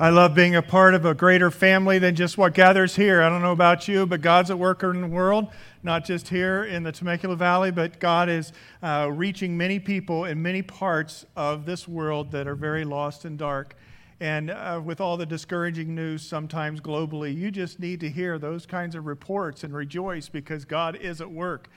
I love being a part of a greater family than just what gathers here. I don't know about you, but God's at work in the world, not just here in the Temecula Valley, but God is uh, reaching many people in many parts of this world that are very lost and dark. And uh, with all the discouraging news sometimes globally, you just need to hear those kinds of reports and rejoice because God is at work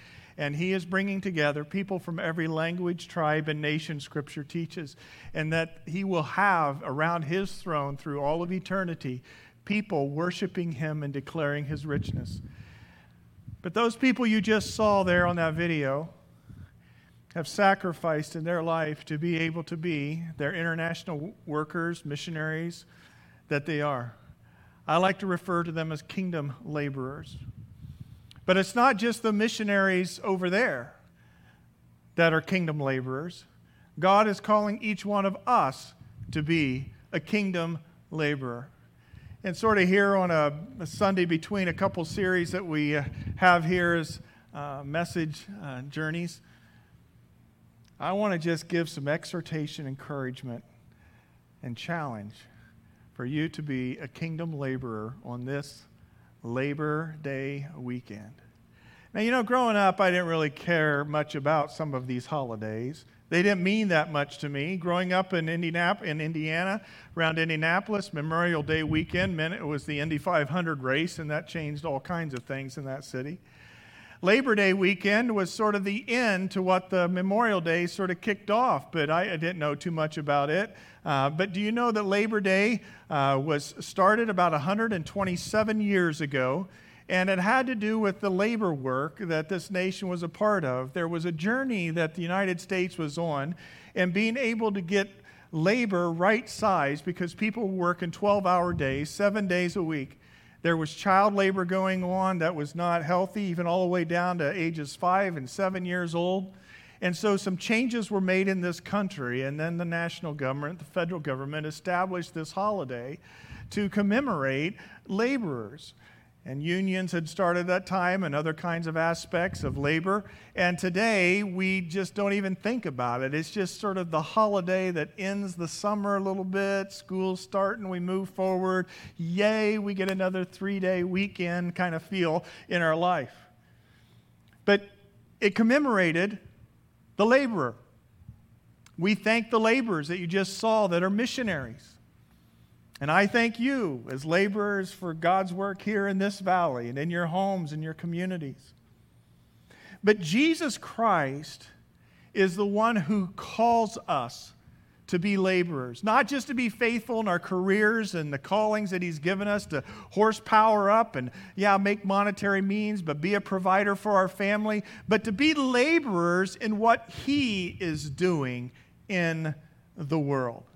and he is bringing together people from every language, tribe, and nation, Scripture teaches, and that he will have around his throne through all of eternity people worshiping him and declaring his richness. But those people you just saw there on that video have sacrificed in their life to be able to be their international workers, missionaries that they are. I like to refer to them as kingdom laborers. But it's not just the missionaries over there that are kingdom laborers. God is calling each one of us to be a kingdom laborer. And sort of here on a, a Sunday between a couple series that we uh, have here as uh, message uh, journeys, I want to just give some exhortation, encouragement, and challenge for you to be a kingdom laborer on this Labor Day weekend. Now, you know, growing up, I didn't really care much about some of these holidays. They didn't mean that much to me. Growing up in, Indianap- in Indiana, around Indianapolis, Memorial Day weekend meant it was the Indy 500 race, and that changed all kinds of things in that city. Labor Day weekend was sort of the end to what the Memorial Day sort of kicked off, but I, I didn't know too much about it. Uh, but do you know that Labor Day uh, was started about 127 years ago? And it had to do with the labor work that this nation was a part of. There was a journey that the United States was on, and being able to get labor right sized because people were working 12 hour days, seven days a week. There was child labor going on that was not healthy, even all the way down to ages five and seven years old. And so some changes were made in this country, and then the national government, the federal government, established this holiday to commemorate laborers. And unions had started that time and other kinds of aspects of labor. And today, we just don't even think about it. It's just sort of the holiday that ends the summer a little bit. School's starting, we move forward. Yay, we get another three day weekend kind of feel in our life. But it commemorated the laborer. We thank the laborers that you just saw that are missionaries. And I thank you as laborers for God's work here in this valley and in your homes and your communities. But Jesus Christ is the one who calls us to be laborers, not just to be faithful in our careers and the callings that He's given us to horsepower up and, yeah, make monetary means, but be a provider for our family, but to be laborers in what He is doing in the world.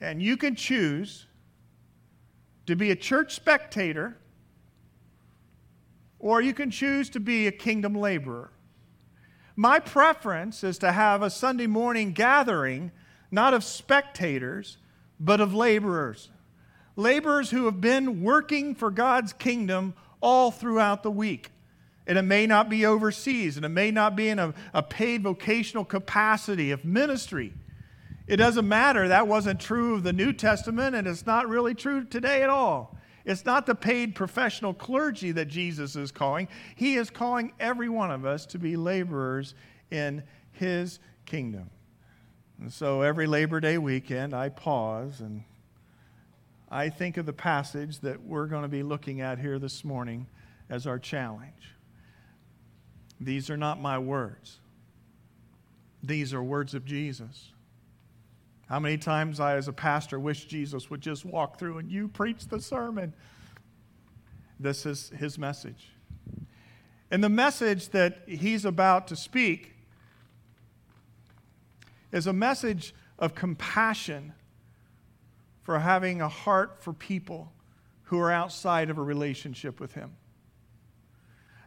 And you can choose to be a church spectator, or you can choose to be a kingdom laborer. My preference is to have a Sunday morning gathering, not of spectators, but of laborers. Laborers who have been working for God's kingdom all throughout the week. And it may not be overseas, and it may not be in a, a paid vocational capacity of ministry. It doesn't matter. That wasn't true of the New Testament, and it's not really true today at all. It's not the paid professional clergy that Jesus is calling. He is calling every one of us to be laborers in His kingdom. And so every Labor Day weekend, I pause and I think of the passage that we're going to be looking at here this morning as our challenge. These are not my words, these are words of Jesus. How many times I, as a pastor, wish Jesus would just walk through and you preach the sermon. This is his message. And the message that he's about to speak is a message of compassion for having a heart for people who are outside of a relationship with him.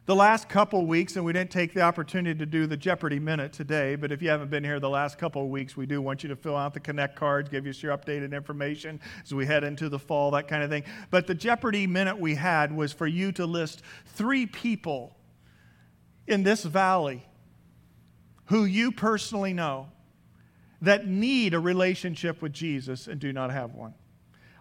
The last couple weeks, and we didn't take the opportunity to do the Jeopardy Minute today, but if you haven't been here the last couple weeks, we do want you to fill out the Connect cards, give us your updated information as we head into the fall, that kind of thing. But the Jeopardy Minute we had was for you to list three people in this valley who you personally know that need a relationship with Jesus and do not have one.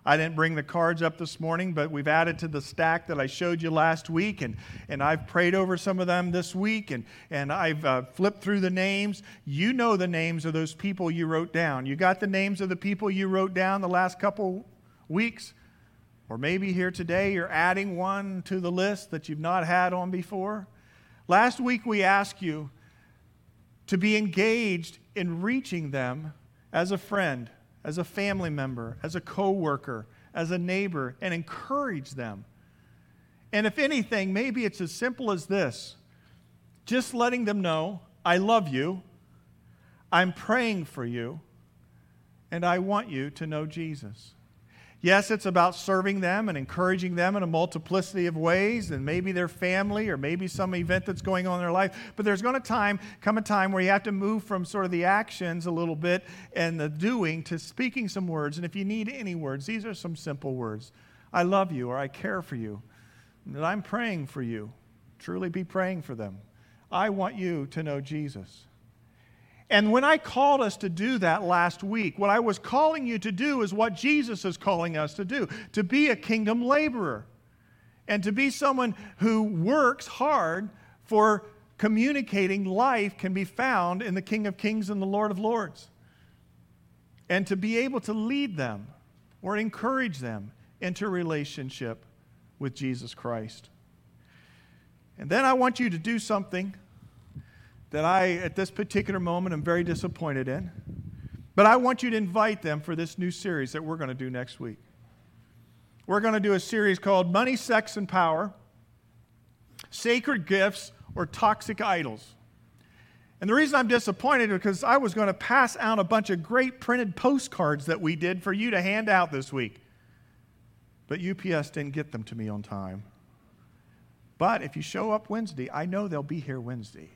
I didn't bring the cards up this morning, but we've added to the stack that I showed you last week, and, and I've prayed over some of them this week, and, and I've uh, flipped through the names. You know the names of those people you wrote down. You got the names of the people you wrote down the last couple weeks? Or maybe here today you're adding one to the list that you've not had on before. Last week we asked you to be engaged in reaching them as a friend as a family member, as a coworker, as a neighbor, and encourage them. And if anything, maybe it's as simple as this just letting them know, I love you, I'm praying for you, and I want you to know Jesus. Yes, it's about serving them and encouraging them in a multiplicity of ways, and maybe their family or maybe some event that's going on in their life. But there's going to time come a time where you have to move from sort of the actions a little bit and the doing to speaking some words. And if you need any words, these are some simple words. I love you or I care for you. That I'm praying for you. Truly be praying for them. I want you to know Jesus. And when I called us to do that last week, what I was calling you to do is what Jesus is calling us to do to be a kingdom laborer and to be someone who works hard for communicating life can be found in the King of Kings and the Lord of Lords. And to be able to lead them or encourage them into relationship with Jesus Christ. And then I want you to do something that I, at this particular moment, am very disappointed in. But I want you to invite them for this new series that we're going to do next week. We're going to do a series called Money, Sex, and Power Sacred Gifts or Toxic Idols. And the reason I'm disappointed is because I was going to pass out a bunch of great printed postcards that we did for you to hand out this week. But UPS didn't get them to me on time. But if you show up Wednesday, I know they'll be here Wednesday.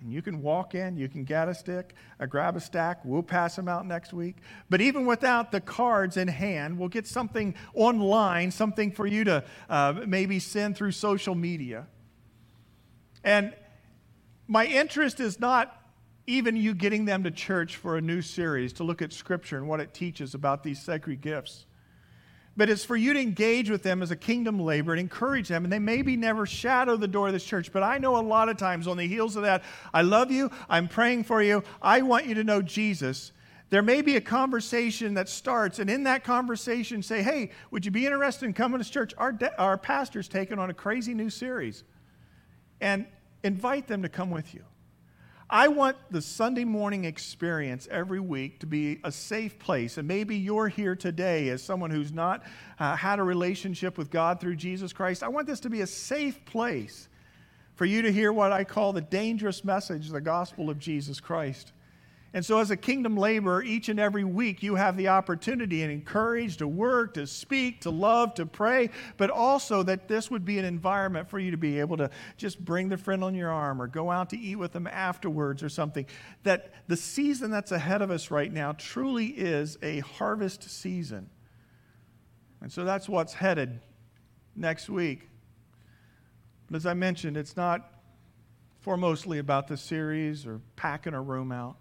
And you can walk in, you can get a stick, uh, grab a stack, we'll pass them out next week. But even without the cards in hand, we'll get something online, something for you to uh, maybe send through social media. And my interest is not even you getting them to church for a new series to look at Scripture and what it teaches about these sacred gifts but it's for you to engage with them as a kingdom labor and encourage them. And they maybe never shadow the door of this church, but I know a lot of times on the heels of that, I love you, I'm praying for you, I want you to know Jesus. There may be a conversation that starts, and in that conversation, say, Hey, would you be interested in coming to church? Our, de- our pastor's taking on a crazy new series. And invite them to come with you. I want the Sunday morning experience every week to be a safe place. And maybe you're here today as someone who's not uh, had a relationship with God through Jesus Christ. I want this to be a safe place for you to hear what I call the dangerous message, the gospel of Jesus Christ. And so, as a kingdom laborer, each and every week you have the opportunity and encouraged to work, to speak, to love, to pray, but also that this would be an environment for you to be able to just bring the friend on your arm or go out to eat with them afterwards or something. That the season that's ahead of us right now truly is a harvest season. And so that's what's headed next week. But as I mentioned, it's not foremostly about the series or packing a room out.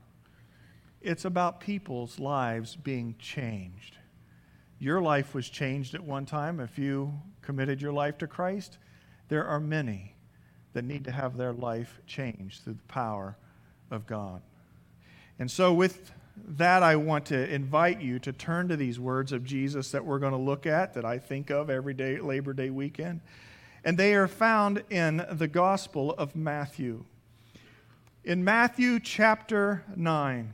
It's about people's lives being changed. Your life was changed at one time if you committed your life to Christ. There are many that need to have their life changed through the power of God. And so, with that, I want to invite you to turn to these words of Jesus that we're going to look at, that I think of every day, Labor Day weekend. And they are found in the Gospel of Matthew. In Matthew chapter 9.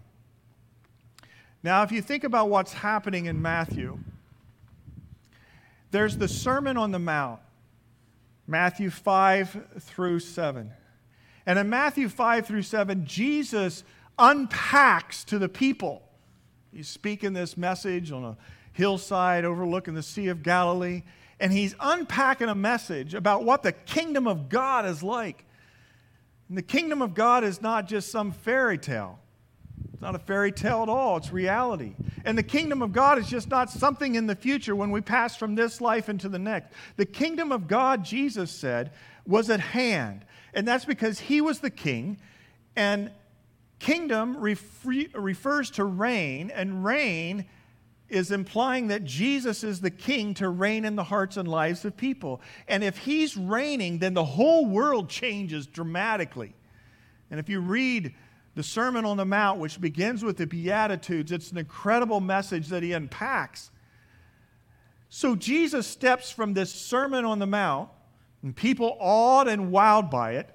Now, if you think about what's happening in Matthew, there's the Sermon on the Mount, Matthew 5 through 7. And in Matthew 5 through 7, Jesus unpacks to the people. He's speaking this message on a hillside overlooking the Sea of Galilee, and he's unpacking a message about what the kingdom of God is like. And the kingdom of God is not just some fairy tale. It's not a fairy tale at all, it's reality. And the kingdom of God is just not something in the future when we pass from this life into the next. The kingdom of God, Jesus said, was at hand. And that's because he was the king. And kingdom refers to reign, and reign is implying that Jesus is the king to reign in the hearts and lives of people. And if he's reigning, then the whole world changes dramatically. And if you read the Sermon on the Mount, which begins with the Beatitudes, it's an incredible message that he unpacks. So Jesus steps from this Sermon on the Mount, and people awed and wowed by it,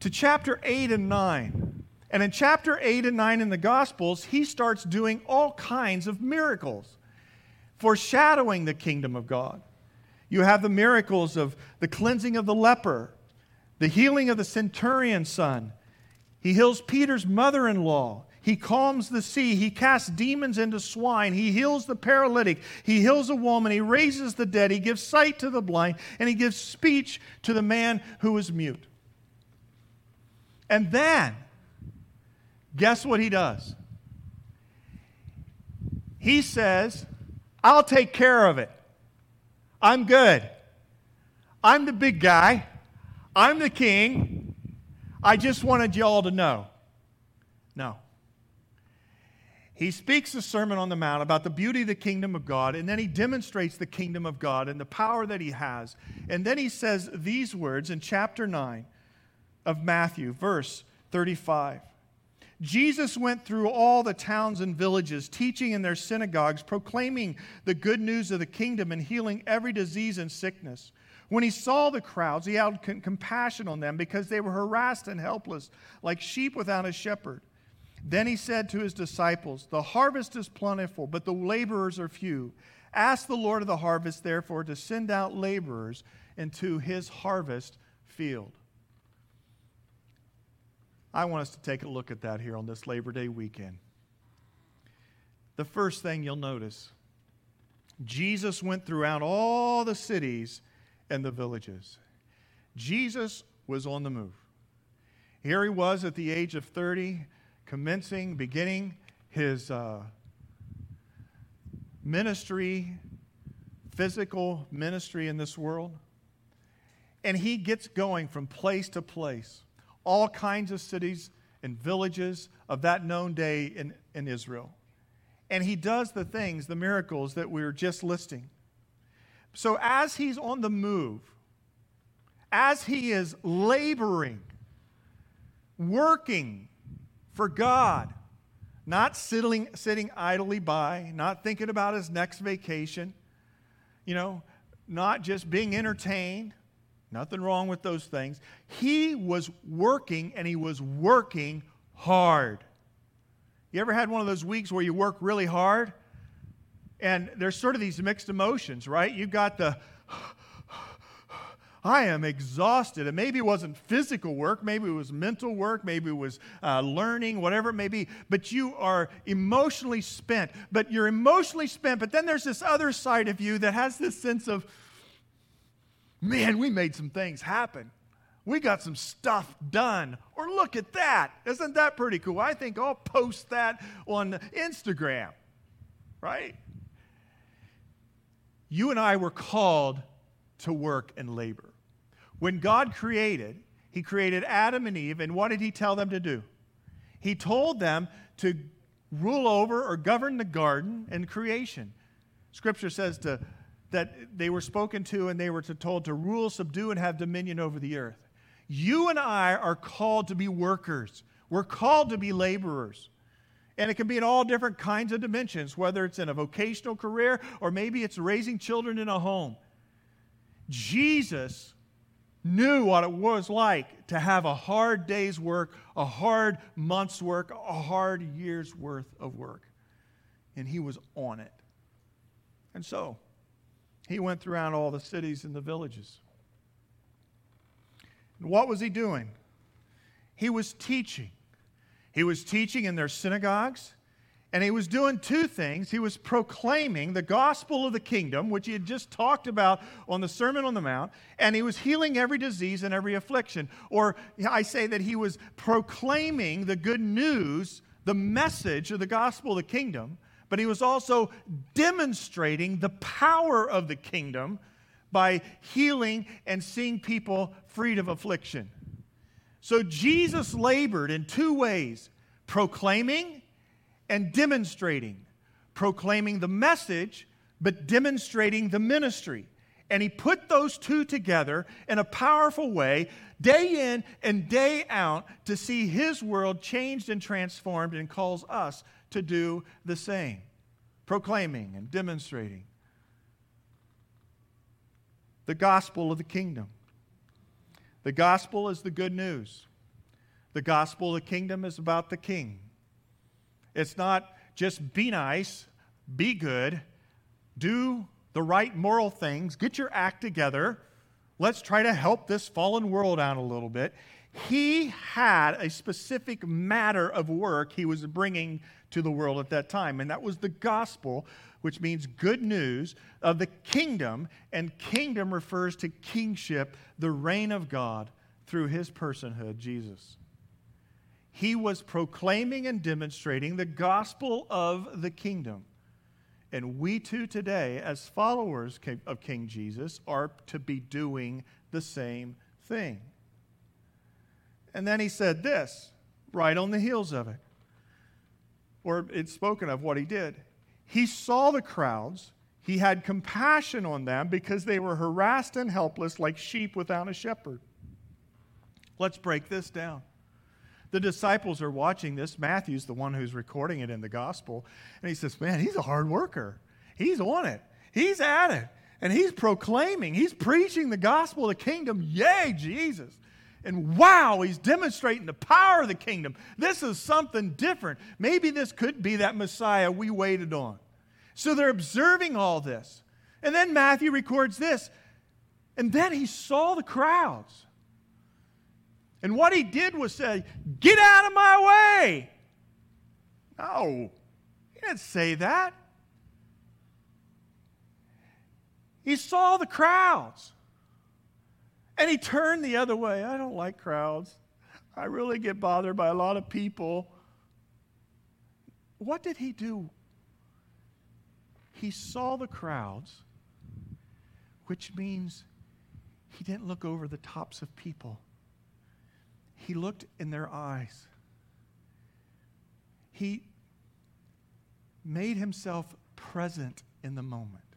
to chapter 8 and 9. And in chapter 8 and 9 in the Gospels, he starts doing all kinds of miracles, foreshadowing the kingdom of God. You have the miracles of the cleansing of the leper, the healing of the centurion's son. He heals Peter's mother in law. He calms the sea. He casts demons into swine. He heals the paralytic. He heals a woman. He raises the dead. He gives sight to the blind. And he gives speech to the man who is mute. And then Guess what he does? He says, I'll take care of it. I'm good. I'm the big guy. I'm the king. I just wanted y'all to know. No. He speaks the Sermon on the Mount about the beauty of the kingdom of God, and then he demonstrates the kingdom of God and the power that he has. And then he says these words in chapter 9 of Matthew, verse 35. Jesus went through all the towns and villages, teaching in their synagogues, proclaiming the good news of the kingdom, and healing every disease and sickness. When he saw the crowds, he had compassion on them because they were harassed and helpless, like sheep without a shepherd. Then he said to his disciples, The harvest is plentiful, but the laborers are few. Ask the Lord of the harvest, therefore, to send out laborers into his harvest field. I want us to take a look at that here on this Labor Day weekend. The first thing you'll notice Jesus went throughout all the cities and the villages. Jesus was on the move. Here he was at the age of 30, commencing, beginning his uh, ministry, physical ministry in this world. And he gets going from place to place all kinds of cities and villages of that known day in, in Israel. And he does the things, the miracles that we were just listing. So as he's on the move, as he is laboring, working for God, not sitting, sitting idly by, not thinking about his next vacation, you know, not just being entertained, Nothing wrong with those things. He was working and he was working hard. You ever had one of those weeks where you work really hard? And there's sort of these mixed emotions, right? You've got the, I am exhausted. And maybe it wasn't physical work, maybe it was mental work, maybe it was uh, learning, whatever it may be. But you are emotionally spent. But you're emotionally spent, but then there's this other side of you that has this sense of, man, we made some things happen. We got some stuff done. Or look at that. Isn't that pretty cool? I think I'll post that on Instagram, right? You and I were called to work and labor. When God created, He created Adam and Eve, and what did He tell them to do? He told them to rule over or govern the garden and creation. Scripture says to that they were spoken to and they were to, told to rule, subdue, and have dominion over the earth. You and I are called to be workers. We're called to be laborers. And it can be in all different kinds of dimensions, whether it's in a vocational career or maybe it's raising children in a home. Jesus knew what it was like to have a hard day's work, a hard month's work, a hard year's worth of work. And he was on it. And so, he went throughout all the cities and the villages. And what was he doing? He was teaching. He was teaching in their synagogues, and he was doing two things. He was proclaiming the gospel of the kingdom, which he had just talked about on the Sermon on the Mount, and he was healing every disease and every affliction. Or I say that he was proclaiming the good news, the message of the gospel of the kingdom but he was also demonstrating the power of the kingdom by healing and seeing people freed of affliction. So Jesus labored in two ways proclaiming and demonstrating. proclaiming the message, but demonstrating the ministry. And he put those two together in a powerful way, day in and day out, to see his world changed and transformed, and calls us to do the same, proclaiming and demonstrating the gospel of the kingdom. The gospel is the good news. The gospel of the kingdom is about the king. It's not just be nice, be good, do the right moral things, get your act together. Let's try to help this fallen world out a little bit. He had a specific matter of work he was bringing to the world at that time, and that was the gospel, which means good news of the kingdom. And kingdom refers to kingship, the reign of God through his personhood, Jesus. He was proclaiming and demonstrating the gospel of the kingdom. And we too today, as followers of King Jesus, are to be doing the same thing. And then he said this, right on the heels of it, or it's spoken of what he did. He saw the crowds, he had compassion on them because they were harassed and helpless like sheep without a shepherd. Let's break this down. The disciples are watching this. Matthew's the one who's recording it in the gospel. And he says, Man, he's a hard worker. He's on it, he's at it. And he's proclaiming, he's preaching the gospel of the kingdom. Yay, Jesus. And wow, he's demonstrating the power of the kingdom. This is something different. Maybe this could be that Messiah we waited on. So they're observing all this. And then Matthew records this. And then he saw the crowds. And what he did was say, Get out of my way. No, he didn't say that. He saw the crowds and he turned the other way. I don't like crowds. I really get bothered by a lot of people. What did he do? He saw the crowds, which means he didn't look over the tops of people. He looked in their eyes. He made himself present in the moment.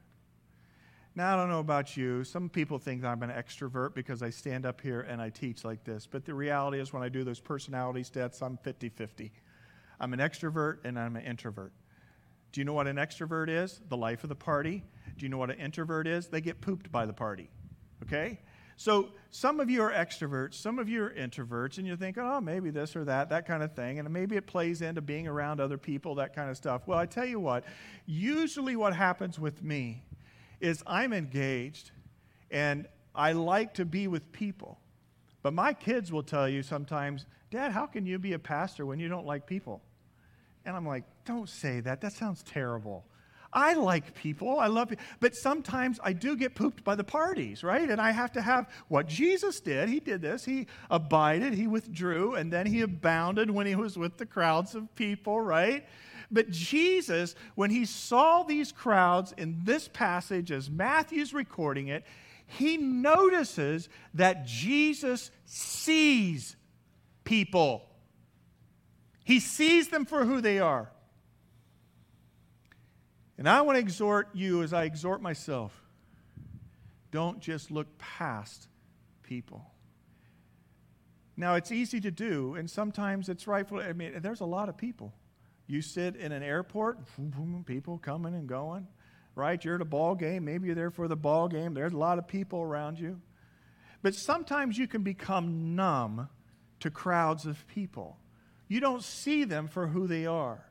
Now, I don't know about you. Some people think I'm an extrovert because I stand up here and I teach like this. But the reality is, when I do those personality tests, I'm 50 50. I'm an extrovert and I'm an introvert. Do you know what an extrovert is? The life of the party. Do you know what an introvert is? They get pooped by the party. Okay? So some of you are extroverts, some of you are introverts, and you're thinking, oh, maybe this or that, that kind of thing. And maybe it plays into being around other people, that kind of stuff. Well, I tell you what, usually what happens with me is I'm engaged and I like to be with people. But my kids will tell you sometimes, Dad, how can you be a pastor when you don't like people? And I'm like, don't say that. That sounds terrible. I like people. I love people. But sometimes I do get pooped by the parties, right? And I have to have what Jesus did. He did this. He abided, he withdrew, and then he abounded when he was with the crowds of people, right? But Jesus, when he saw these crowds in this passage, as Matthew's recording it, he notices that Jesus sees people. He sees them for who they are. And I want to exhort you as I exhort myself don't just look past people. Now, it's easy to do, and sometimes it's rightful. I mean, there's a lot of people. You sit in an airport, people coming and going, right? You're at a ball game. Maybe you're there for the ball game. There's a lot of people around you. But sometimes you can become numb to crowds of people. You don't see them for who they are.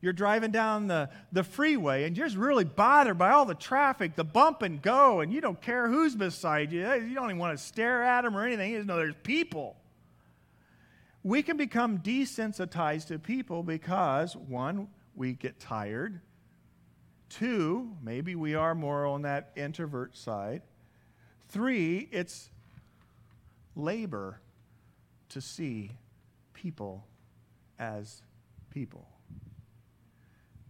You're driving down the, the freeway and you're just really bothered by all the traffic, the bump and go, and you don't care who's beside you. You don't even want to stare at them or anything. You just know there's people. We can become desensitized to people because, one, we get tired. Two, maybe we are more on that introvert side. Three, it's labor to see people as people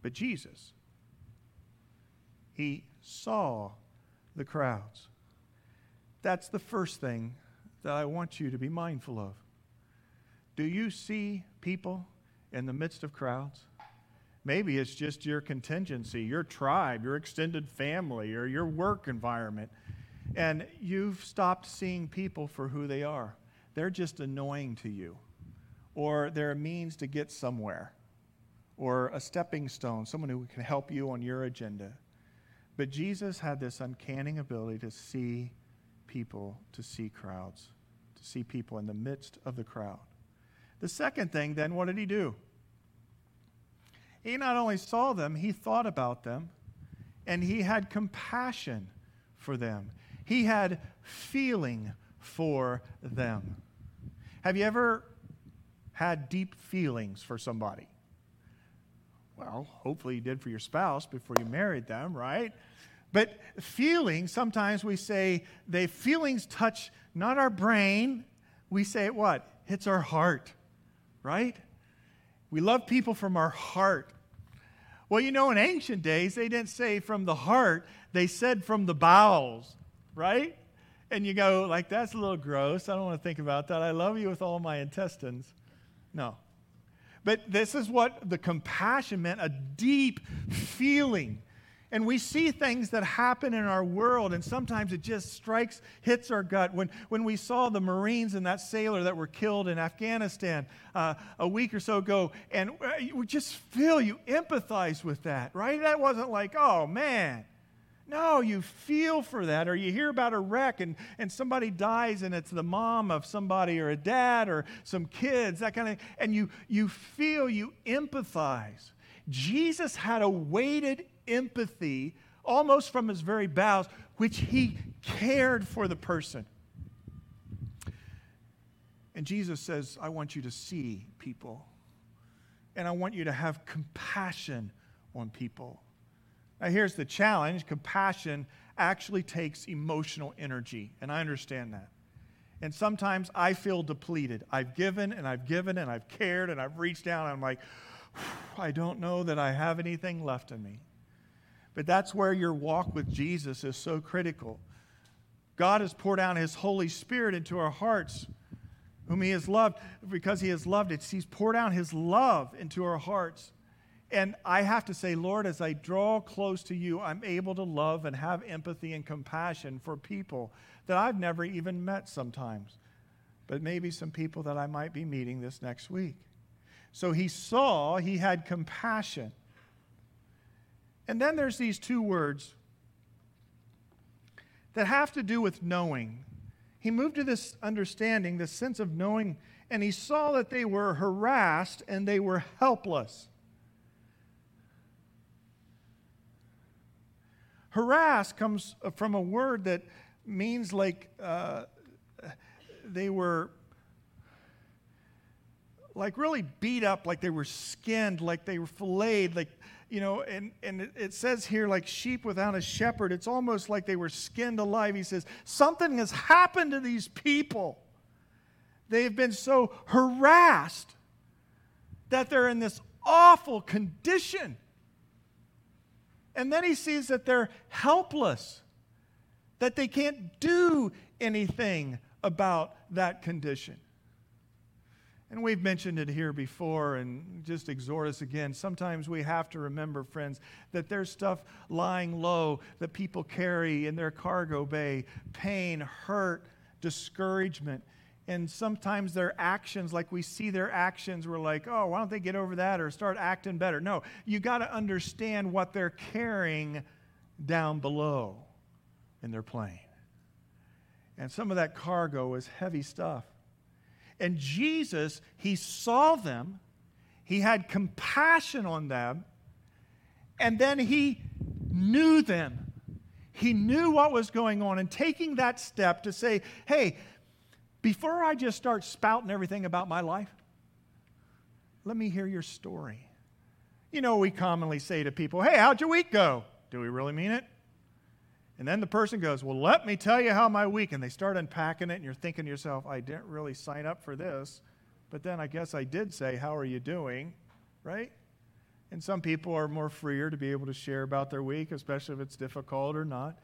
but Jesus. He saw the crowds. That's the first thing that I want you to be mindful of. Do you see people in the midst of crowds? Maybe it's just your contingency, your tribe, your extended family, or your work environment. And you've stopped seeing people for who they are. They're just annoying to you, or they're a means to get somewhere, or a stepping stone, someone who can help you on your agenda. But Jesus had this uncanny ability to see people, to see crowds, to see people in the midst of the crowd. The second thing, then, what did he do? He not only saw them, he thought about them, and he had compassion for them. He had feeling for them. Have you ever had deep feelings for somebody? Well, hopefully you did for your spouse before you married them, right? But feelings, sometimes we say they feelings touch not our brain, we say it what? Hits our heart, right? We love people from our heart. Well, you know, in ancient days, they didn't say from the heart, they said from the bowels, right? And you go, like, that's a little gross. I don't want to think about that. I love you with all my intestines. No. But this is what the compassion meant a deep feeling and we see things that happen in our world, and sometimes it just strikes, hits our gut. When, when we saw the Marines and that sailor that were killed in Afghanistan uh, a week or so ago, and uh, you just feel, you empathize with that, right? That wasn't like, oh man. No, you feel for that. Or you hear about a wreck and, and somebody dies and it's the mom of somebody or a dad or some kids, that kind of and you you feel, you empathize. Jesus had a weighted empathy almost from his very bowels, which he cared for the person. And Jesus says, I want you to see people, and I want you to have compassion on people. Now, here's the challenge compassion actually takes emotional energy, and I understand that. And sometimes I feel depleted. I've given and I've given and I've cared and I've reached down and I'm like, I don't know that I have anything left in me. But that's where your walk with Jesus is so critical. God has poured out His Holy Spirit into our hearts, whom He has loved. Because He has loved it, He's poured out His love into our hearts. And I have to say, Lord, as I draw close to you, I'm able to love and have empathy and compassion for people that I've never even met sometimes, but maybe some people that I might be meeting this next week. So he saw, he had compassion. And then there's these two words that have to do with knowing. He moved to this understanding, this sense of knowing, and he saw that they were harassed and they were helpless. Harass comes from a word that means like uh, they were like really beat up, like they were skinned, like they were filleted, like you know, and, and it says here, like sheep without a shepherd, it's almost like they were skinned alive. He says, Something has happened to these people. They've been so harassed that they're in this awful condition. And then he sees that they're helpless, that they can't do anything about that condition. And we've mentioned it here before and just exhort us again. Sometimes we have to remember, friends, that there's stuff lying low that people carry in their cargo bay pain, hurt, discouragement. And sometimes their actions, like we see their actions, we're like, oh, why don't they get over that or start acting better? No, you got to understand what they're carrying down below in their plane. And some of that cargo is heavy stuff. And Jesus, he saw them, he had compassion on them, and then he knew them. He knew what was going on. And taking that step to say, hey, before I just start spouting everything about my life, let me hear your story. You know, we commonly say to people, hey, how'd your week go? Do we really mean it? And then the person goes, Well, let me tell you how my week. And they start unpacking it, and you're thinking to yourself, I didn't really sign up for this. But then I guess I did say, How are you doing? Right? And some people are more freer to be able to share about their week, especially if it's difficult or not.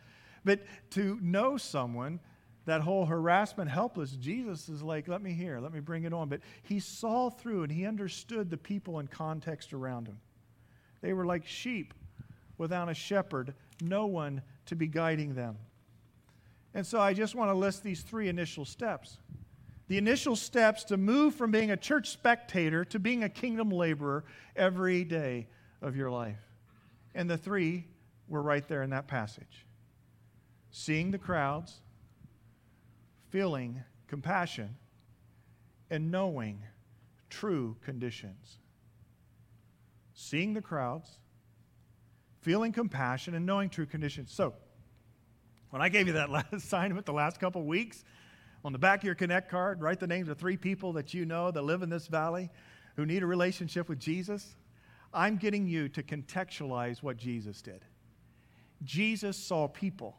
But to know someone, that whole harassment, helpless, Jesus is like, Let me hear, let me bring it on. But he saw through and he understood the people and context around him They were like sheep without a shepherd, no one to be guiding them. And so I just want to list these three initial steps. The initial steps to move from being a church spectator to being a kingdom laborer every day of your life. And the three were right there in that passage seeing the crowds, feeling compassion, and knowing true conditions. Seeing the crowds, feeling compassion, and knowing true conditions. So, when I gave you that last assignment the last couple weeks, on the back of your Connect card, write the names of three people that you know that live in this valley who need a relationship with Jesus. I'm getting you to contextualize what Jesus did. Jesus saw people.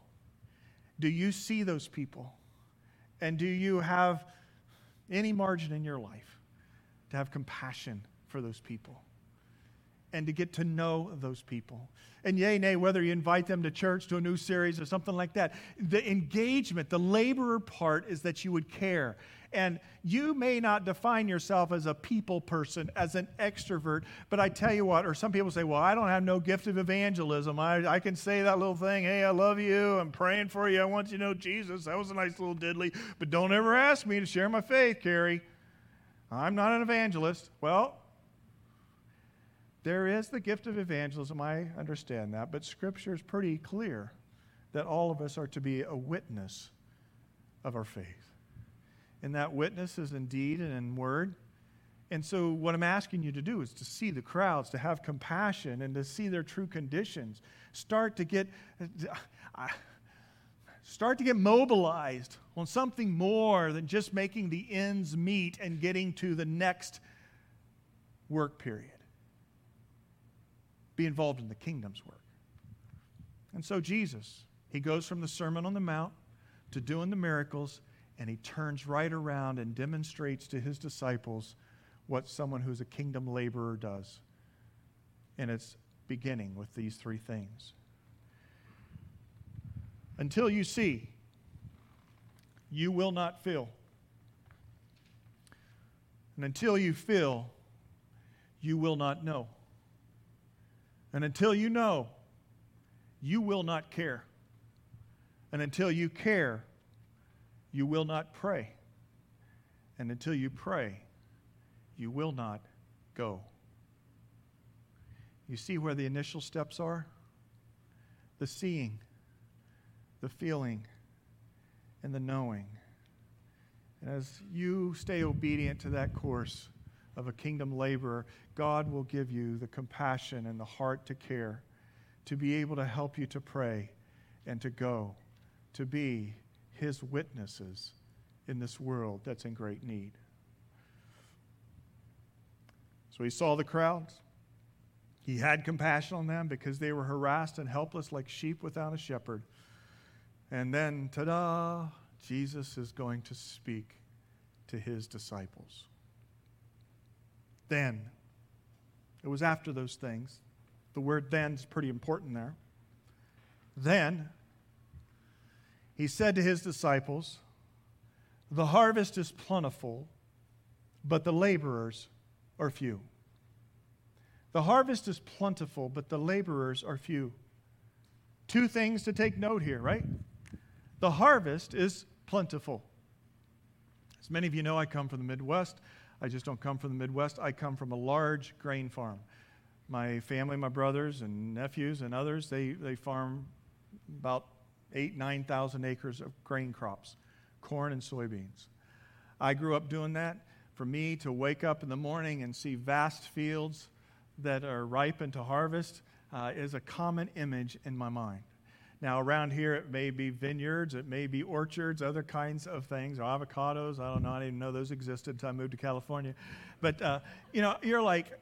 Do you see those people? And do you have any margin in your life to have compassion for those people? And to get to know those people. And yay, nay, whether you invite them to church, to a new series, or something like that, the engagement, the laborer part is that you would care. And you may not define yourself as a people person, as an extrovert, but I tell you what, or some people say, well, I don't have no gift of evangelism. I, I can say that little thing, hey, I love you, I'm praying for you, I want you to know Jesus. That was a nice little diddly, but don't ever ask me to share my faith, Carrie. I'm not an evangelist. Well, there is the gift of evangelism, I understand that, but Scripture is pretty clear that all of us are to be a witness of our faith. And that witness is in deed and in word. And so, what I'm asking you to do is to see the crowds, to have compassion, and to see their true conditions. Start to get, start to get mobilized on something more than just making the ends meet and getting to the next work period be involved in the kingdom's work. And so Jesus, he goes from the Sermon on the Mount to doing the miracles, and he turns right around and demonstrates to his disciples what someone who's a kingdom laborer does. And it's beginning with these three things. Until you see, you will not feel. And until you feel, you will not know. And until you know, you will not care. And until you care, you will not pray. And until you pray, you will not go. You see where the initial steps are? The seeing, the feeling, and the knowing. And as you stay obedient to that course, of a kingdom laborer, God will give you the compassion and the heart to care, to be able to help you to pray and to go, to be his witnesses in this world that's in great need. So he saw the crowds. He had compassion on them because they were harassed and helpless like sheep without a shepherd. And then, ta da, Jesus is going to speak to his disciples then. It was after those things. The word then is pretty important there. Then he said to his disciples, The harvest is plentiful, but the laborers are few. The harvest is plentiful, but the laborers are few. Two things to take note here, right? The harvest is plentiful. As many of you know, I come from the Midwest. I just don't come from the Midwest. I come from a large grain farm. My family, my brothers and nephews and others, they, they farm about eight, 9,000 acres of grain crops, corn and soybeans. I grew up doing that. For me to wake up in the morning and see vast fields that are ripe and to harvest uh, is a common image in my mind. Now, around here, it may be vineyards, it may be orchards, other kinds of things, or avocados. I don't know. I didn't even know those existed until I moved to California. But, uh, you know, you're like,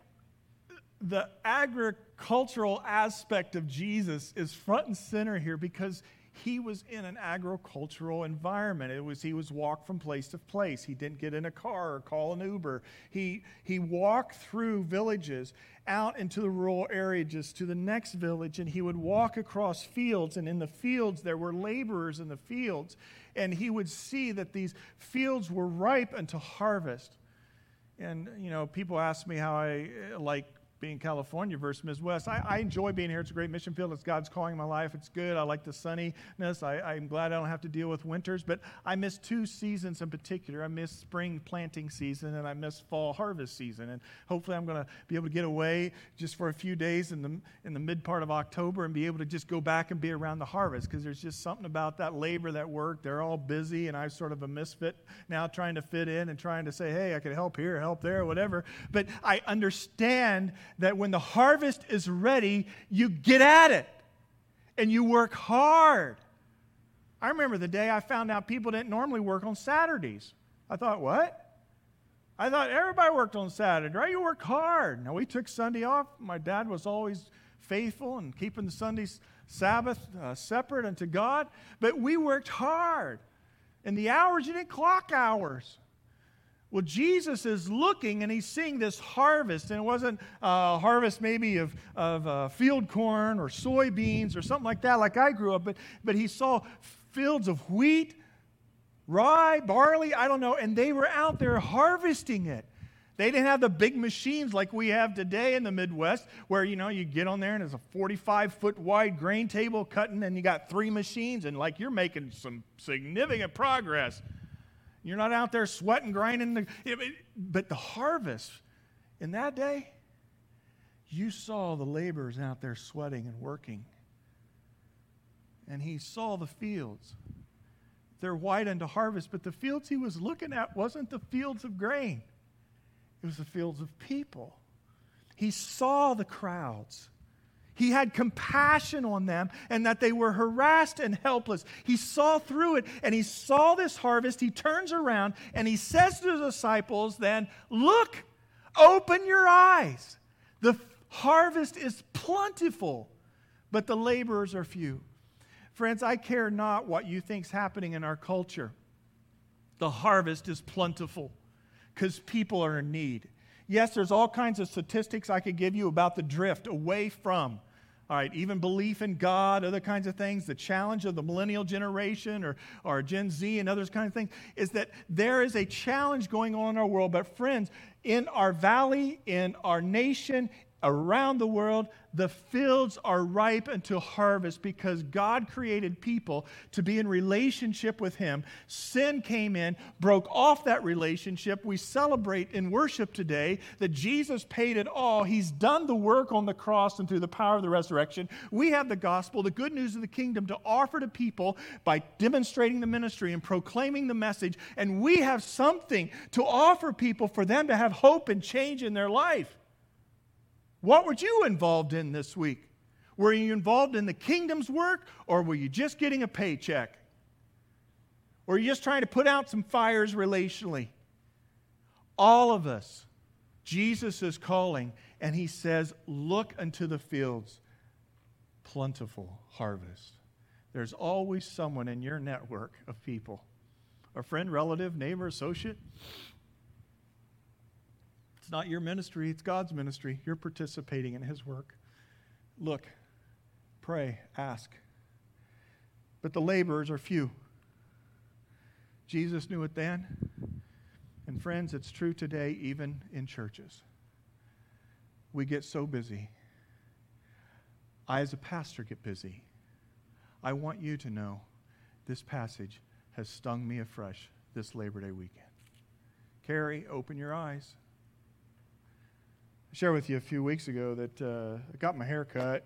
the agricultural aspect of Jesus is front and center here because he was in an agricultural environment. It was he was walked from place to place. He didn't get in a car or call an Uber. He he walked through villages out into the rural areas to the next village and he would walk across fields and in the fields there were laborers in the fields and he would see that these fields were ripe unto harvest. And you know, people ask me how I like being California versus Midwest. I, I, enjoy being here. It's a great mission field. It's God's calling my life. It's good. I like the sunniness. I, am glad I don't have to deal with winters. But I miss two seasons in particular. I miss spring planting season and I miss fall harvest season. And hopefully I'm going to be able to get away just for a few days in the, in the mid part of October and be able to just go back and be around the harvest because there's just something about that labor, that work. They're all busy and I'm sort of a misfit now trying to fit in and trying to say, hey, I could help here, help there, whatever. But I understand that when the harvest is ready, you get at it and you work hard. I remember the day I found out people didn't normally work on Saturdays. I thought, what? I thought everybody worked on Saturday, right? You work hard. Now, we took Sunday off. My dad was always faithful and keeping the Sunday Sabbath uh, separate unto God, but we worked hard. And the hours, you didn't clock hours. Well, Jesus is looking and he's seeing this harvest, and it wasn't a harvest maybe of, of uh, field corn or soybeans or something like that, like I grew up, but, but he saw fields of wheat, rye, barley, I don't know, and they were out there harvesting it. They didn't have the big machines like we have today in the Midwest, where you know you get on there and there's a 45 foot wide grain table cutting, and you got three machines, and like you're making some significant progress. You're not out there sweating, grinding. The, but the harvest in that day, you saw the laborers out there sweating and working. And he saw the fields. They're white unto harvest, but the fields he was looking at wasn't the fields of grain, it was the fields of people. He saw the crowds. He had compassion on them and that they were harassed and helpless. He saw through it and he saw this harvest. He turns around and he says to the disciples, then, Look, open your eyes. The harvest is plentiful, but the laborers are few. Friends, I care not what you think's happening in our culture. The harvest is plentiful because people are in need. Yes, there's all kinds of statistics I could give you about the drift away from. All right, even belief in God, other kinds of things, the challenge of the millennial generation or, or Gen Z and others kind of things, is that there is a challenge going on in our world. But, friends, in our valley, in our nation, around the world, the fields are ripe until harvest because God created people to be in relationship with Him. Sin came in, broke off that relationship. We celebrate in worship today that Jesus paid it all. He's done the work on the cross and through the power of the resurrection. We have the gospel, the good news of the kingdom to offer to people by demonstrating the ministry and proclaiming the message. And we have something to offer people for them to have hope and change in their life. What were you involved in this week? Were you involved in the kingdom's work or were you just getting a paycheck? Are you just trying to put out some fires relationally? All of us, Jesus is calling and he says, Look unto the fields, plentiful harvest. There's always someone in your network of people a friend, relative, neighbor, associate not your ministry, it's God's ministry. You're participating in His work. Look, pray, ask. But the laborers are few. Jesus knew it then. And friends, it's true today, even in churches. We get so busy. I, as a pastor, get busy. I want you to know this passage has stung me afresh this Labor Day weekend. Kerry, open your eyes. Shared with you a few weeks ago that uh, I got my hair cut,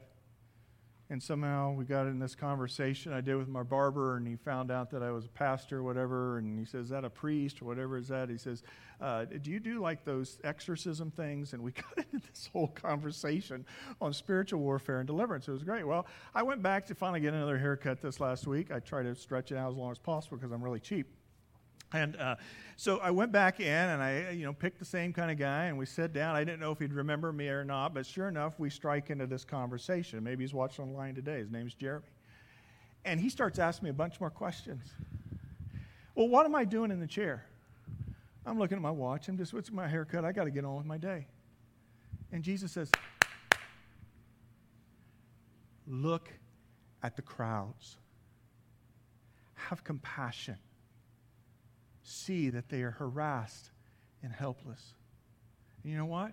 and somehow we got in this conversation I did with my barber, and he found out that I was a pastor or whatever, and he says, Is that a priest or whatever is that? He says, uh, Do you do like those exorcism things? And we got into this whole conversation on spiritual warfare and deliverance. It was great. Well, I went back to finally get another haircut this last week. I try to stretch it out as long as possible because I'm really cheap. And uh, so I went back in and I, you know, picked the same kind of guy and we sat down. I didn't know if he'd remember me or not, but sure enough, we strike into this conversation. Maybe he's watching online today. His name's Jeremy. And he starts asking me a bunch more questions. Well, what am I doing in the chair? I'm looking at my watch. I'm just, what's my haircut? I got to get on with my day. And Jesus says, Look at the crowds. Have compassion see that they are harassed and helpless. And you know what?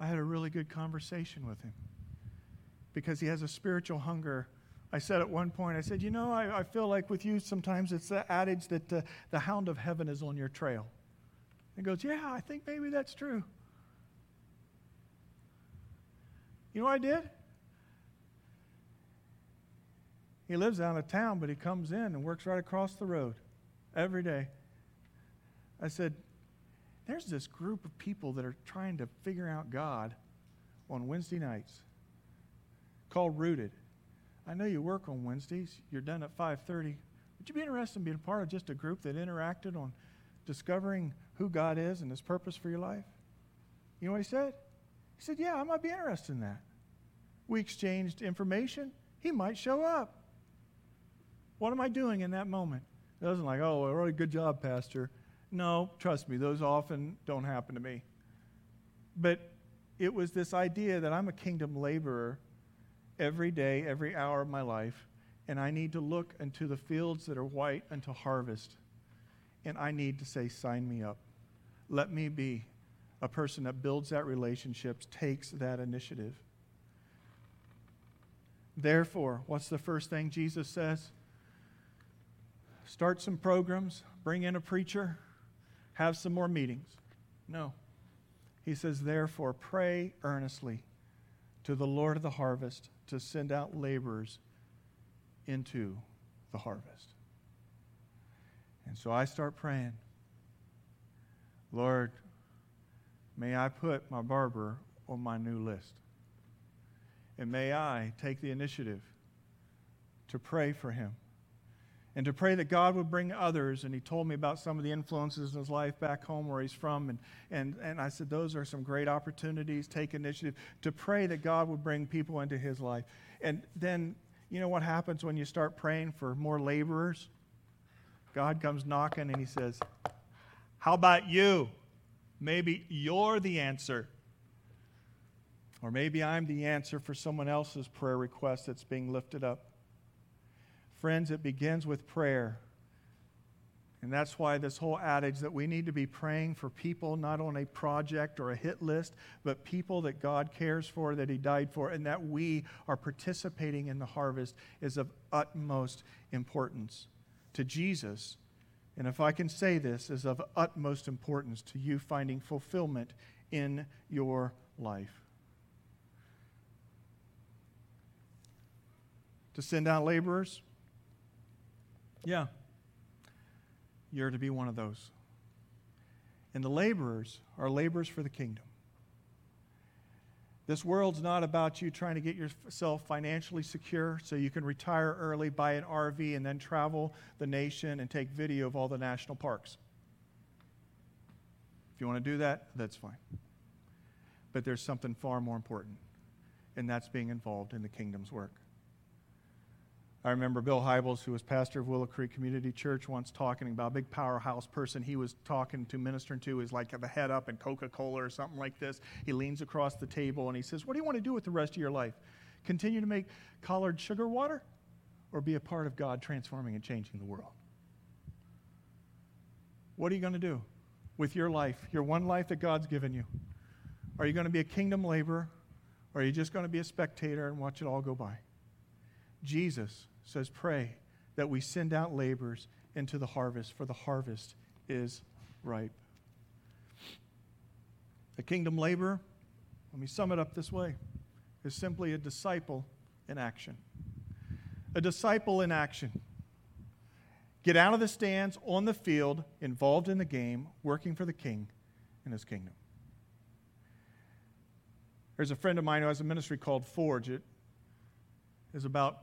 I had a really good conversation with him because he has a spiritual hunger. I said at one point, I said, You know, I, I feel like with you sometimes it's the adage that uh, the hound of heaven is on your trail. He goes, Yeah, I think maybe that's true. You know what I did? He lives out of town, but he comes in and works right across the road every day. I said, There's this group of people that are trying to figure out God on Wednesday nights called Rooted. I know you work on Wednesdays. You're done at 5:30. Would you be interested in being part of just a group that interacted on discovering who God is and his purpose for your life? You know what he said? He said, Yeah, I might be interested in that. We exchanged information. He might show up. What am I doing in that moment? It wasn't like, oh, well, really good job, Pastor. No, trust me, those often don't happen to me. But it was this idea that I'm a kingdom laborer every day, every hour of my life, and I need to look into the fields that are white unto harvest. And I need to say, sign me up. Let me be a person that builds that relationship, takes that initiative. Therefore, what's the first thing Jesus says? start some programs, bring in a preacher, have some more meetings. No. He says, therefore, pray earnestly to the Lord of the harvest to send out laborers into the harvest. And so I start praying, Lord, may I put my barber on my new list. And may I take the initiative to pray for him and to pray that God would bring others. And he told me about some of the influences in his life back home where he's from. And, and, and I said, Those are some great opportunities. Take initiative to pray that God would bring people into his life. And then, you know what happens when you start praying for more laborers? God comes knocking and he says, How about you? Maybe you're the answer. Or maybe I'm the answer for someone else's prayer request that's being lifted up. Friends, it begins with prayer. And that's why this whole adage that we need to be praying for people, not on a project or a hit list, but people that God cares for, that He died for, and that we are participating in the harvest is of utmost importance to Jesus. And if I can say this, is of utmost importance to you finding fulfillment in your life. To send out laborers, yeah. You're to be one of those. And the laborers are laborers for the kingdom. This world's not about you trying to get yourself financially secure so you can retire early, buy an RV, and then travel the nation and take video of all the national parks. If you want to do that, that's fine. But there's something far more important, and that's being involved in the kingdom's work. I remember Bill Hybels, who was pastor of Willow Creek Community Church, once talking about a big powerhouse person he was talking to, ministering to, is like the head up in Coca Cola or something like this. He leans across the table and he says, What do you want to do with the rest of your life? Continue to make collared sugar water or be a part of God transforming and changing the world? What are you going to do with your life, your one life that God's given you? Are you going to be a kingdom laborer or are you just going to be a spectator and watch it all go by? Jesus says, Pray that we send out laborers into the harvest, for the harvest is ripe. A kingdom laborer, let me sum it up this way, is simply a disciple in action. A disciple in action. Get out of the stands, on the field, involved in the game, working for the king and his kingdom. There's a friend of mine who has a ministry called Forge. It is about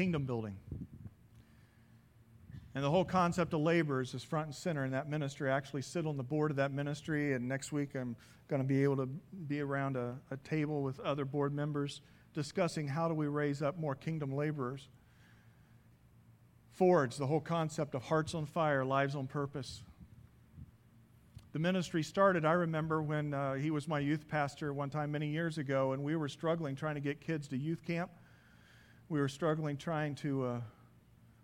kingdom building. And the whole concept of laborers is front and center in that ministry. I actually sit on the board of that ministry, and next week I'm going to be able to be around a, a table with other board members discussing how do we raise up more kingdom laborers. Forge, the whole concept of hearts on fire, lives on purpose. The ministry started, I remember when uh, he was my youth pastor one time many years ago, and we were struggling trying to get kids to youth camp we were struggling trying to uh,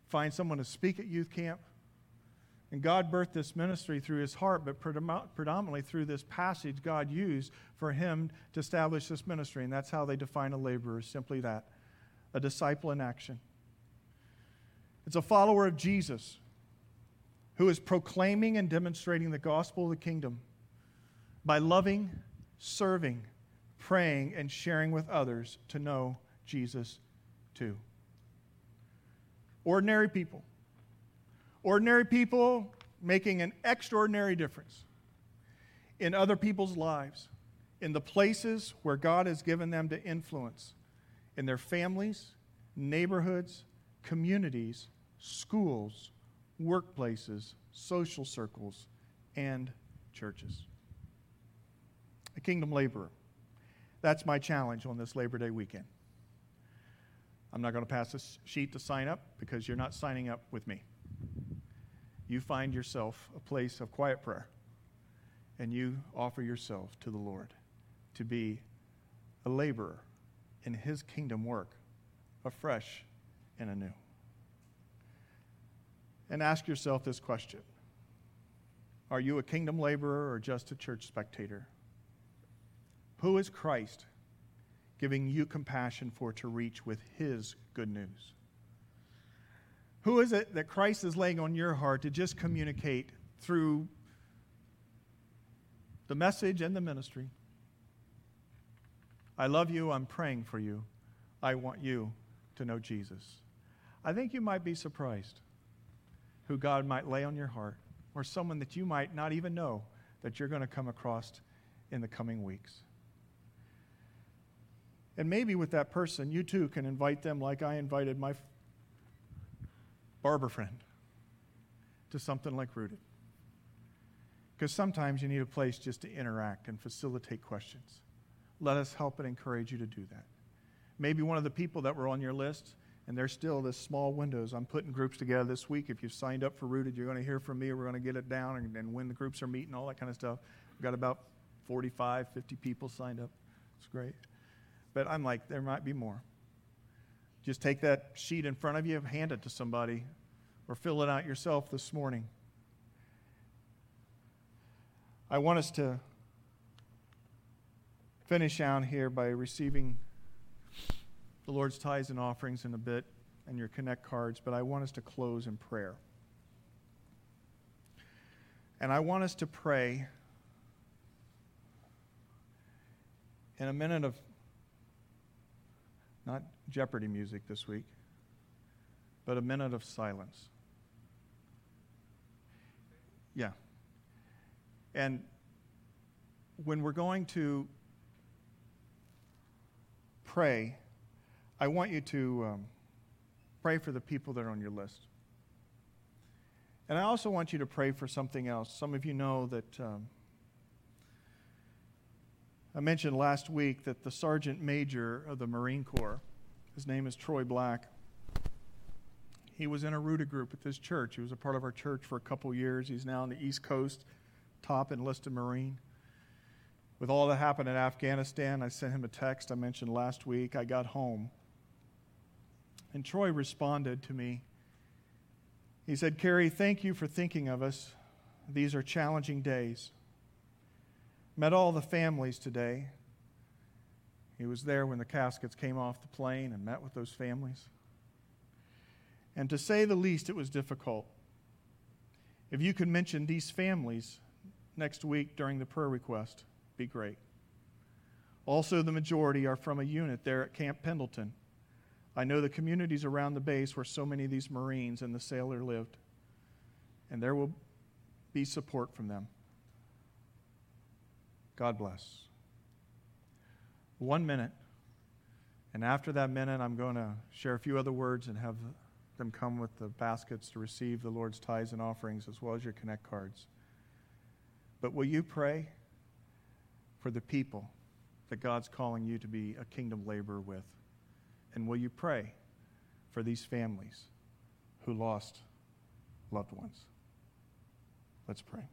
find someone to speak at youth camp. And God birthed this ministry through his heart, but predominantly through this passage God used for him to establish this ministry. And that's how they define a laborer simply that a disciple in action. It's a follower of Jesus who is proclaiming and demonstrating the gospel of the kingdom by loving, serving, praying, and sharing with others to know Jesus too. Ordinary people. Ordinary people making an extraordinary difference in other people's lives, in the places where God has given them to influence, in their families, neighborhoods, communities, schools, workplaces, social circles, and churches. A kingdom laborer. That's my challenge on this Labor Day weekend. I'm not going to pass this sheet to sign up because you're not signing up with me. You find yourself a place of quiet prayer and you offer yourself to the Lord to be a laborer in His kingdom work afresh and anew and ask yourself this question Are you a kingdom laborer or just a church spectator? Who is Christ giving you compassion for to reach with his good news? Who is it that Christ is laying on your heart to just communicate through the message and the ministry? I love you. I'm praying for you. I want you to know Jesus. I think you might be surprised who God might lay on your heart, or someone that you might not even know that you're going to come across in the coming weeks. And maybe with that person, you too can invite them like I invited my barber friend to something like Rooted. Because sometimes you need a place just to interact and facilitate questions. Let us help and encourage you to do that. Maybe one of the people that were on your list and there's still this small windows. I'm putting groups together this week. If you've signed up for Rooted, you're going to hear from me. We're going to get it down and, and when the groups are meeting, all that kind of stuff. We've got about 45, 50 people signed up. It's great. But I'm like, there might be more. Just take that sheet in front of you, and hand it to somebody, or fill it out yourself this morning. I want us to finish out here by receiving the Lord's tithes and offerings in a bit and your Connect cards, but I want us to close in prayer. And I want us to pray in a minute of not Jeopardy music this week, but a minute of silence. Yeah. And when we're going to pray, I want you to um, pray for the people that are on your list. And I also want you to pray for something else. Some of you know that um, I mentioned last week that the Sergeant Major of the Marine Corps, his name is Troy Black, he was in a rooted group at this church. He was a part of our church for a couple years. He's now on the East Coast, top enlisted Marine. With all that happened in Afghanistan, I sent him a text I mentioned last week. I got home and Troy responded to me. He said, Kerry, thank you for thinking of us. These are challenging days. Met all the families today. He was there when the caskets came off the plane and met with those families. And to say the least, it was difficult. If you could mention these families next week during the prayer request, be great. Also, the majority are from a unit there at Camp Pendleton. I know the communities around the base where so many of these Marines and the sailor lived, and there will be support from them. God bless. One minute, and after that minute, I'm going to share a few other words and have them come with the baskets to receive the Lord's tithes and offerings as well as your Connect cards. But will you pray for the people that God's calling you to be a kingdom laborer with? And will you pray for these families who lost loved ones? Let's pray.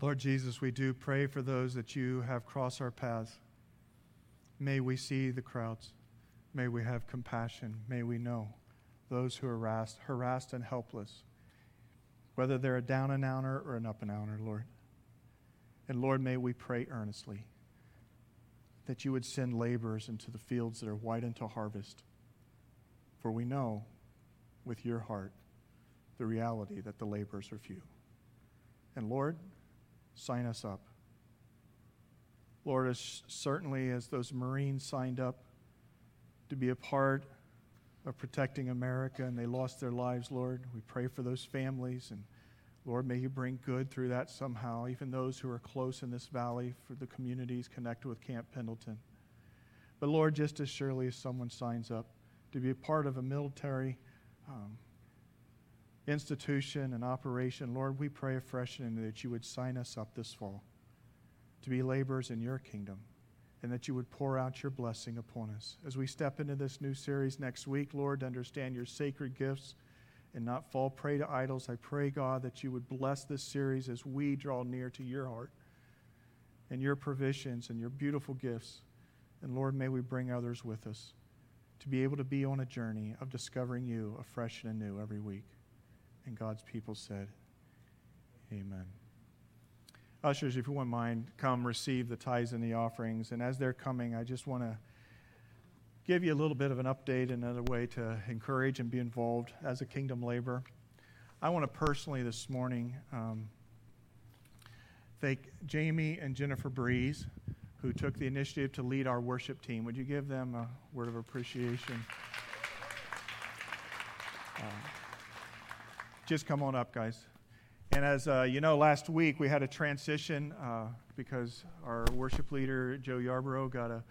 Lord Jesus, we do pray for those that you have crossed our paths. May we see the crowds. May we have compassion. May we know those who are harassed, harassed and helpless, whether they're a down and outer or an up and outer, Lord. And Lord, may we pray earnestly that you would send laborers into the fields that are white unto harvest. For we know with your heart the reality that the laborers are few. And Lord, sign us up. Lord, as certainly as those Marines signed up to be a part of protecting America and they lost their lives, Lord, we pray for those families. And Lord, may you bring good through that somehow, even those who are close in this valley for the communities connected with Camp Pendleton. But Lord, just as surely as someone signs up to be a part of a military um, institution and operation, Lord, we pray afresh and that you would sign us up this fall to be laborers in your kingdom and that you would pour out your blessing upon us. As we step into this new series next week, Lord, to understand your sacred gifts and not fall prey to idols, I pray, God, that you would bless this series as we draw near to your heart and your provisions and your beautiful gifts. And Lord, may we bring others with us to be able to be on a journey of discovering you afresh and anew every week. And God's people said, Amen. Ushers, if you wouldn't mind, come receive the tithes and the offerings. And as they're coming, I just want to give you a little bit of an update, and another way to encourage and be involved as a kingdom laborer. I want to personally this morning um, thank Jamie and Jennifer Breeze, who took the initiative to lead our worship team. Would you give them a word of appreciation? Uh, just come on up, guys. And as uh, you know, last week we had a transition uh, because our worship leader, Joe Yarborough, got a,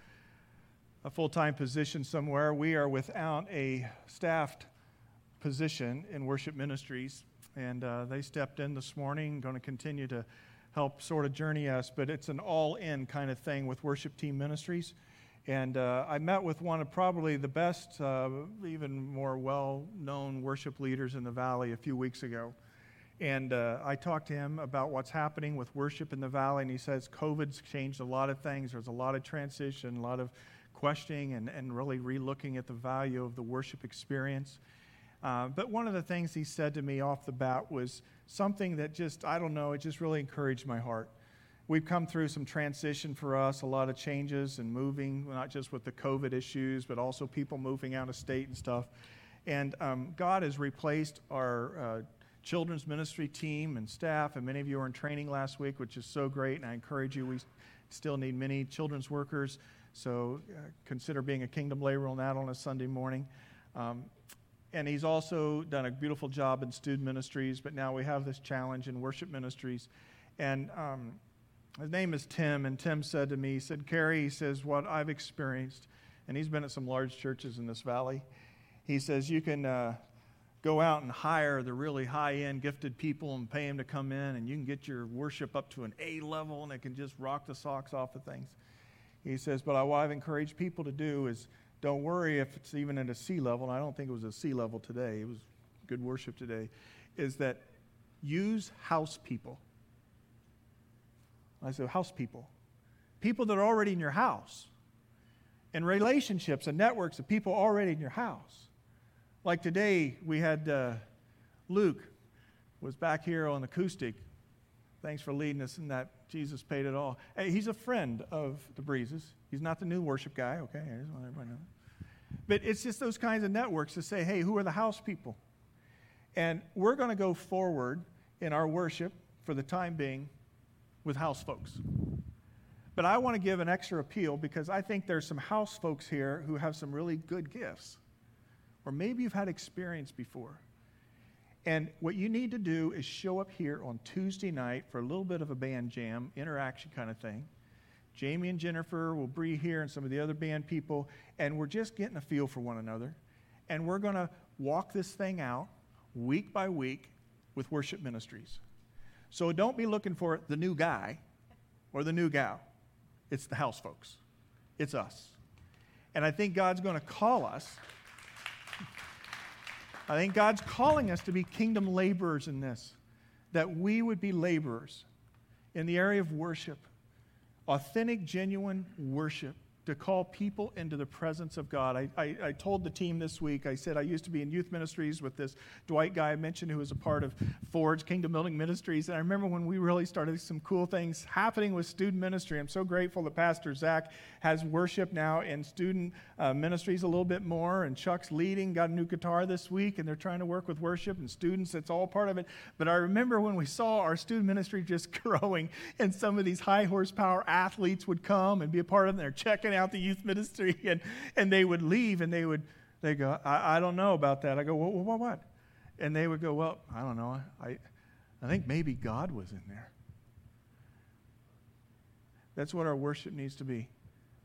a full time position somewhere. We are without a staffed position in worship ministries. And uh, they stepped in this morning, going to continue to help sort of journey us, but it's an all in kind of thing with worship team ministries. And uh, I met with one of probably the best, uh, even more well known worship leaders in the valley a few weeks ago. And uh, I talked to him about what's happening with worship in the valley, and he says COVID's changed a lot of things. There's a lot of transition, a lot of questioning, and, and really relooking at the value of the worship experience. Uh, but one of the things he said to me off the bat was something that just, I don't know, it just really encouraged my heart we've come through some transition for us, a lot of changes and moving, not just with the COVID issues, but also people moving out of state and stuff. And um, God has replaced our uh, children's ministry team and staff, and many of you were in training last week, which is so great. And I encourage you, we still need many children's workers, so uh, consider being a kingdom laborer on that on a Sunday morning. Um, and he's also done a beautiful job in student ministries, but now we have this challenge in worship ministries. And um, his name is Tim, and Tim said to me, he said, Kerry, he says, what I've experienced, and he's been at some large churches in this valley. He says, you can uh, go out and hire the really high end gifted people and pay them to come in, and you can get your worship up to an A level, and it can just rock the socks off of things. He says, but what I've encouraged people to do is don't worry if it's even at a C level, and I don't think it was a C level today, it was good worship today, is that use house people I said, house people. People that are already in your house. And relationships and networks of people already in your house. Like today, we had uh, Luke was back here on acoustic. Thanks for leading us in that. Jesus paid it all. Hey, he's a friend of the Breezes. He's not the new worship guy, okay? I just want everybody to know. But it's just those kinds of networks to say, hey, who are the house people? And we're going to go forward in our worship for the time being with house folks. But I want to give an extra appeal because I think there's some house folks here who have some really good gifts. Or maybe you've had experience before. And what you need to do is show up here on Tuesday night for a little bit of a band jam, interaction kind of thing. Jamie and Jennifer will be here and some of the other band people, and we're just getting a feel for one another. And we're going to walk this thing out week by week with worship ministries. So don't be looking for the new guy or the new gal. It's the house folks, it's us. And I think God's going to call us. I think God's calling us to be kingdom laborers in this, that we would be laborers in the area of worship, authentic, genuine worship to call people into the presence of God. I, I, I, told the team this week, I said I used to be in youth ministries with this Dwight guy I mentioned who was a part of Forge Kingdom Building Ministries. And I remember when we really started some cool things happening with student ministry. I'm so grateful that Pastor Zach has worship now in student uh, ministries a little bit more. And Chuck's leading, got a new guitar this week, and they're trying to work with worship and students. It's all part of it. But I remember when we saw our student ministry just growing, and some of these high horsepower athletes would come and be a part of it. They're checking out the youth ministry and, and they would leave and they would they go, I, I don't know about that. I go, well, what, what? And they would go, well, I don't know. I, I think maybe God was in there. That's what our worship needs to be.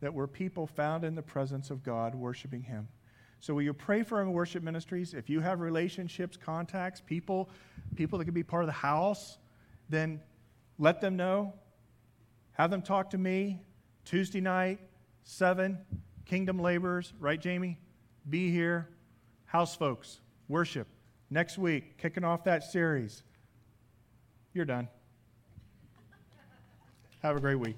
That we're people found in the presence of God, worshiping Him. So will you pray for our worship ministries? If you have relationships, contacts, people, people that could be part of the house, then let them know. Have them talk to me Tuesday night, seven, kingdom laborers, right, Jamie? Be here. House folks, worship. Next week, kicking off that series. You're done. Have a great week.